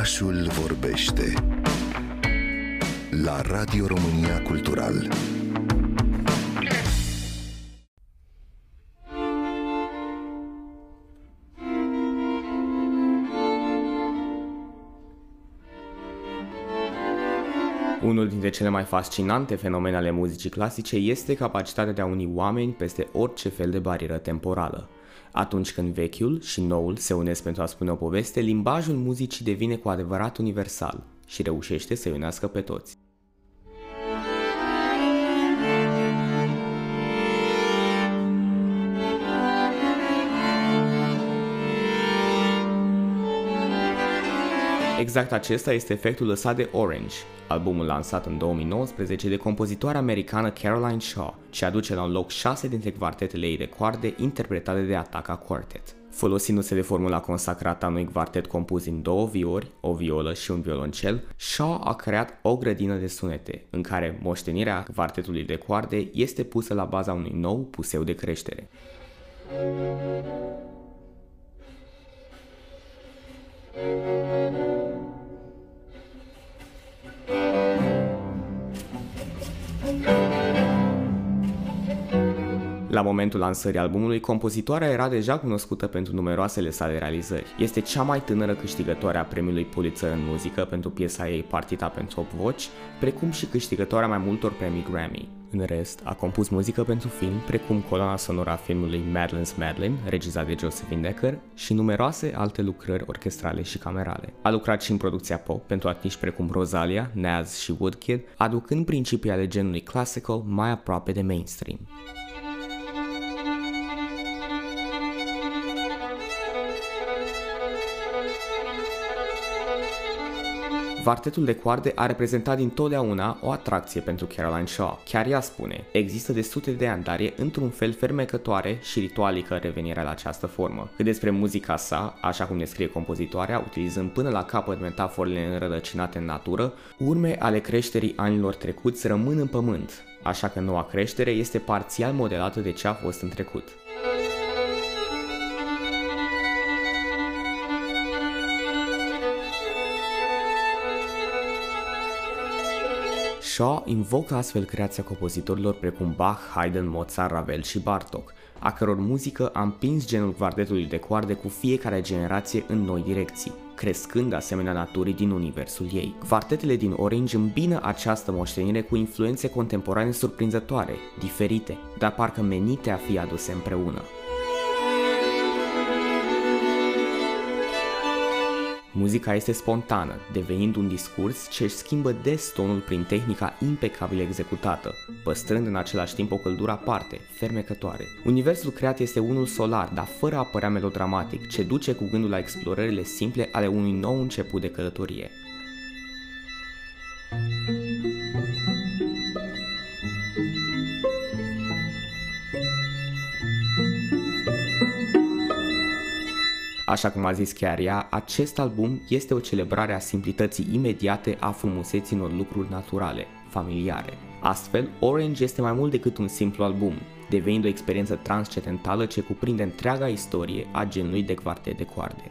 Orașul vorbește la Radio România Cultural. Unul dintre cele mai fascinante fenomene ale muzicii clasice este capacitatea de a uni oameni peste orice fel de barieră temporală. Atunci când vechiul și noul se unesc pentru a spune o poveste, limbajul muzicii devine cu adevărat universal și reușește să unească pe toți. Exact acesta este efectul lăsat de Orange, albumul lansat în 2019 de compozitoarea americană Caroline Shaw, ce aduce la un loc șase dintre quartetele ei de coarde interpretate de Ataka Quartet. Folosindu-se de formula consacrată a unui quartet compus din două viori, o violă și un violoncel, Shaw a creat o grădină de sunete, în care moștenirea quartetului de coarde este pusă la baza unui nou puseu de creștere. La momentul lansării albumului, compozitoarea era deja cunoscută pentru numeroasele sale realizări. Este cea mai tânără câștigătoare a premiului Pulitzer în muzică pentru piesa ei Partita pentru 8 voci, precum și câștigătoarea mai multor premii Grammy. În rest, a compus muzică pentru film, precum coloana sonoră a filmului Madeline's Madeline, regizat de Josephine Decker, și numeroase alte lucrări orchestrale și camerale. A lucrat și în producția pop pentru artiști precum Rosalia, Naz și Woodkid, aducând principii ale genului classical mai aproape de mainstream. Vartetul de coarde a reprezentat dintotdeauna o atracție pentru Caroline Shaw. Chiar ea spune, există de sute de ani, dar e într-un fel fermecătoare și ritualică revenirea la această formă. Cât despre muzica sa, așa cum descrie compozitoarea, utilizând până la capăt metaforele înrădăcinate în natură, urme ale creșterii anilor trecuți rămân în pământ, așa că noua creștere este parțial modelată de ce a fost în trecut. Shaw invocă astfel creația compozitorilor precum Bach, Haydn, Mozart, Ravel și Bartok, a căror muzică a împins genul quartetului de coarde cu fiecare generație în noi direcții, crescând asemenea naturii din universul ei. Quartetele din Orange îmbină această moștenire cu influențe contemporane surprinzătoare, diferite, dar parcă menite a fi aduse împreună. Muzica este spontană, devenind un discurs ce își schimbă des tonul prin tehnica impecabil executată, păstrând în același timp o căldură aparte, fermecătoare. Universul creat este unul solar, dar fără a părea melodramatic, ce duce cu gândul la explorările simple ale unui nou început de călătorie. Așa cum a zis chiar ea, acest album este o celebrare a simplității imediate a frumuseții unor lucruri naturale, familiare. Astfel, Orange este mai mult decât un simplu album, devenind o experiență transcendentală ce cuprinde întreaga istorie a genului de quartet de coarde.